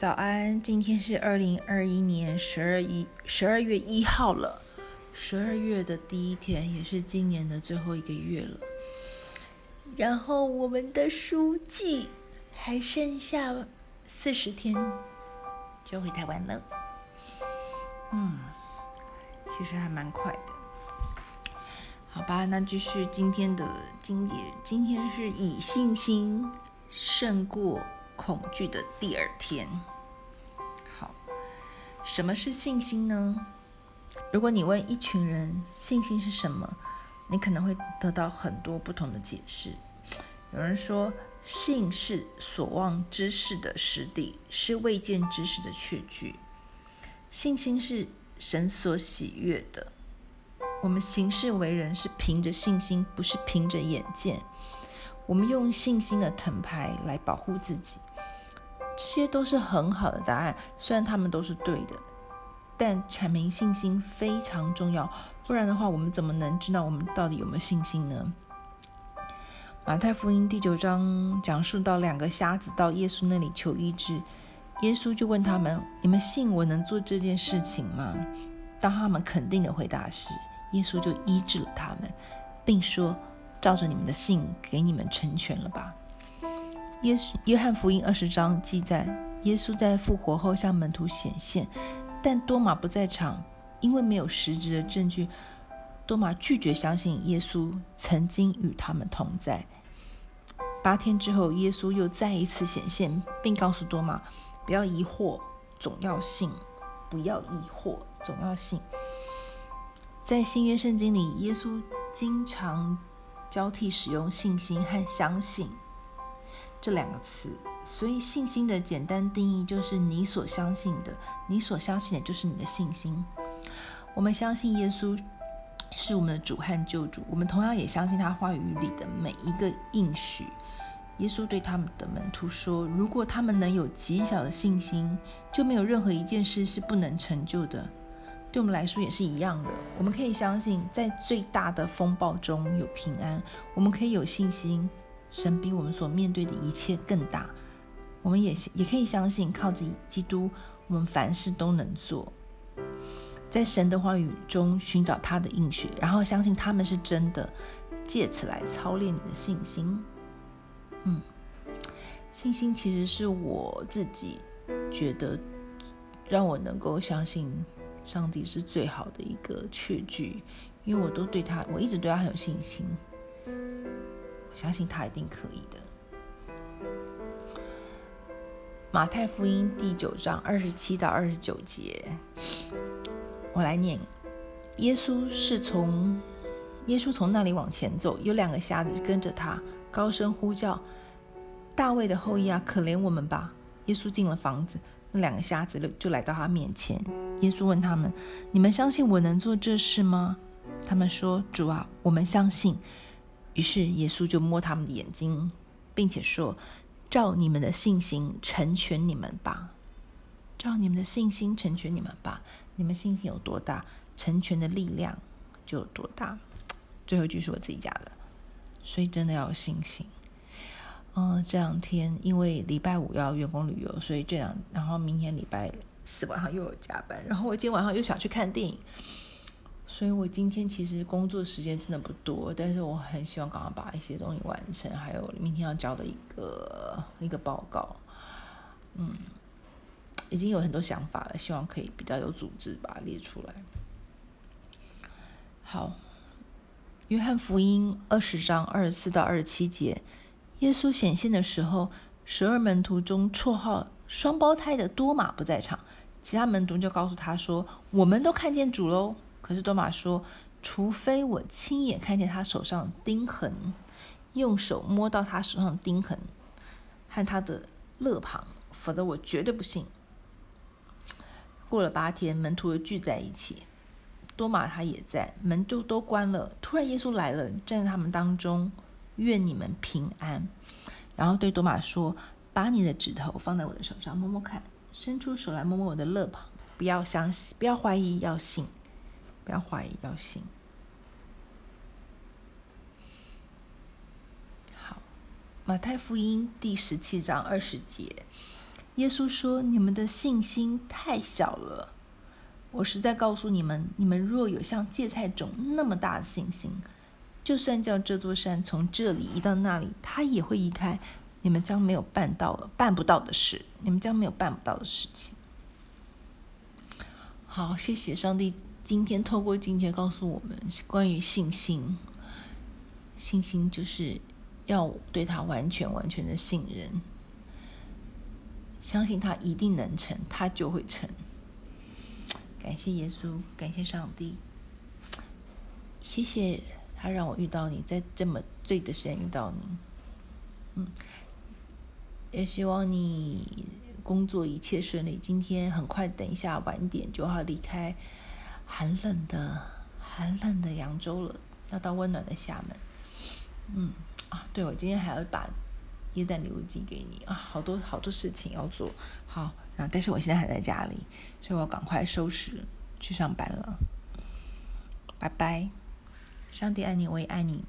早安，今天是二零二一年十二一十二月一号了，十二月的第一天，也是今年的最后一个月了。然后我们的书记还剩下四十天就回台湾了。嗯，其实还蛮快的。好吧，那就是今天的经节，今天是以信心胜过恐惧的第二天。好，什么是信心呢？如果你问一群人信心是什么，你可能会得到很多不同的解释。有人说，信是所望之事的实底，是未见之事的确据。信心是神所喜悦的。我们行事为人是凭着信心，不是凭着眼见。我们用信心的藤牌来保护自己，这些都是很好的答案。虽然他们都是对的，但阐明信心非常重要。不然的话，我们怎么能知道我们到底有没有信心呢？马太福音第九章讲述到两个瞎子到耶稣那里求医治，耶稣就问他们：“你们信我能做这件事情吗？”当他们肯定的回答时，耶稣就医治了他们，并说。照着你们的信，给你们成全了吧。耶稣约翰福音二十章记载，耶稣在复活后向门徒显现，但多马不在场，因为没有实质的证据。多马拒绝相信耶稣曾经与他们同在。八天之后，耶稣又再一次显现，并告诉多马：不要疑惑，总要信；不要疑惑，总要信。在新约圣经里，耶稣经常。交替使用“信心”和“相信”这两个词，所以信心的简单定义就是你所相信的，你所相信的就是你的信心。我们相信耶稣是我们的主和救主，我们同样也相信他话语里的每一个应许。耶稣对他们的门徒说：“如果他们能有极小的信心，就没有任何一件事是不能成就的。”对我们来说也是一样的，我们可以相信，在最大的风暴中有平安。我们可以有信心，神比我们所面对的一切更大。我们也也可以相信，靠着基督，我们凡事都能做。在神的话语中寻找他的应许，然后相信他们是真的，借此来操练你的信心。嗯，信心其实是我自己觉得让我能够相信。上帝是最好的一个确据，因为我都对他，我一直对他很有信心，我相信他一定可以的。马太福音第九章二十七到二十九节，我来念：耶稣是从耶稣从那里往前走，有两个瞎子跟着他，高声呼叫：“大卫的后裔啊，可怜我们吧！”耶稣进了房子。那两个瞎子就来到他面前，耶稣问他们：“你们相信我能做这事吗？”他们说：“主啊，我们相信。”于是耶稣就摸他们的眼睛，并且说：“照你们的信心成全你们吧。照你们的信心成全你们吧。你们信心有多大，成全的力量就有多大。”最后一句是我自己加的，所以真的要有信心。嗯，这两天因为礼拜五要员工旅游，所以这两，然后明天礼拜四晚上又有加班，然后我今天晚上又想去看电影，所以我今天其实工作时间真的不多，但是我很希望赶快把一些东西完成，还有明天要交的一个一个报告，嗯，已经有很多想法了，希望可以比较有组织把它列出来。好，约翰福音二十章二十四到二十七节。耶稣显现的时候，十二门徒中绰号“双胞胎”的多马不在场，其他门徒就告诉他说：“我们都看见主喽。”可是多马说：“除非我亲眼看见他手上钉痕，用手摸到他手上钉痕和他的肋旁，否则我绝对不信。”过了八天，门徒又聚在一起，多马他也在，门就都关了。突然，耶稣来了，站在他们当中。愿你们平安。然后对多马说：“把你的指头放在我的手上，摸摸看；伸出手来摸摸我的肋旁。不要相信，不要怀疑，要信。不要怀疑，要信。”好，马太福音第十七章二十节，耶稣说：“你们的信心太小了。我实在告诉你们，你们若有像芥菜种那么大的信心，就算叫这座山从这里移到那里，它也会移开。你们将没有办到办不到的事，你们将没有办不到的事情。”好，谢谢上帝。今天透过经节告诉我们关于信心，信心就是要对他完全完全的信任，相信他一定能成，他就会成。感谢耶稣，感谢上帝，谢谢他让我遇到你，在这么醉的时间遇到你。嗯，也希望你工作一切顺利。今天很快，等一下晚点就要离开。寒冷的寒冷的扬州了，要到温暖的厦门。嗯啊，对，我今天还要把椰蛋礼物寄给你啊，好多好多事情要做。好，然后但是我现在还在家里，所以我要赶快收拾去上班了。拜拜，上帝爱你，我也爱你。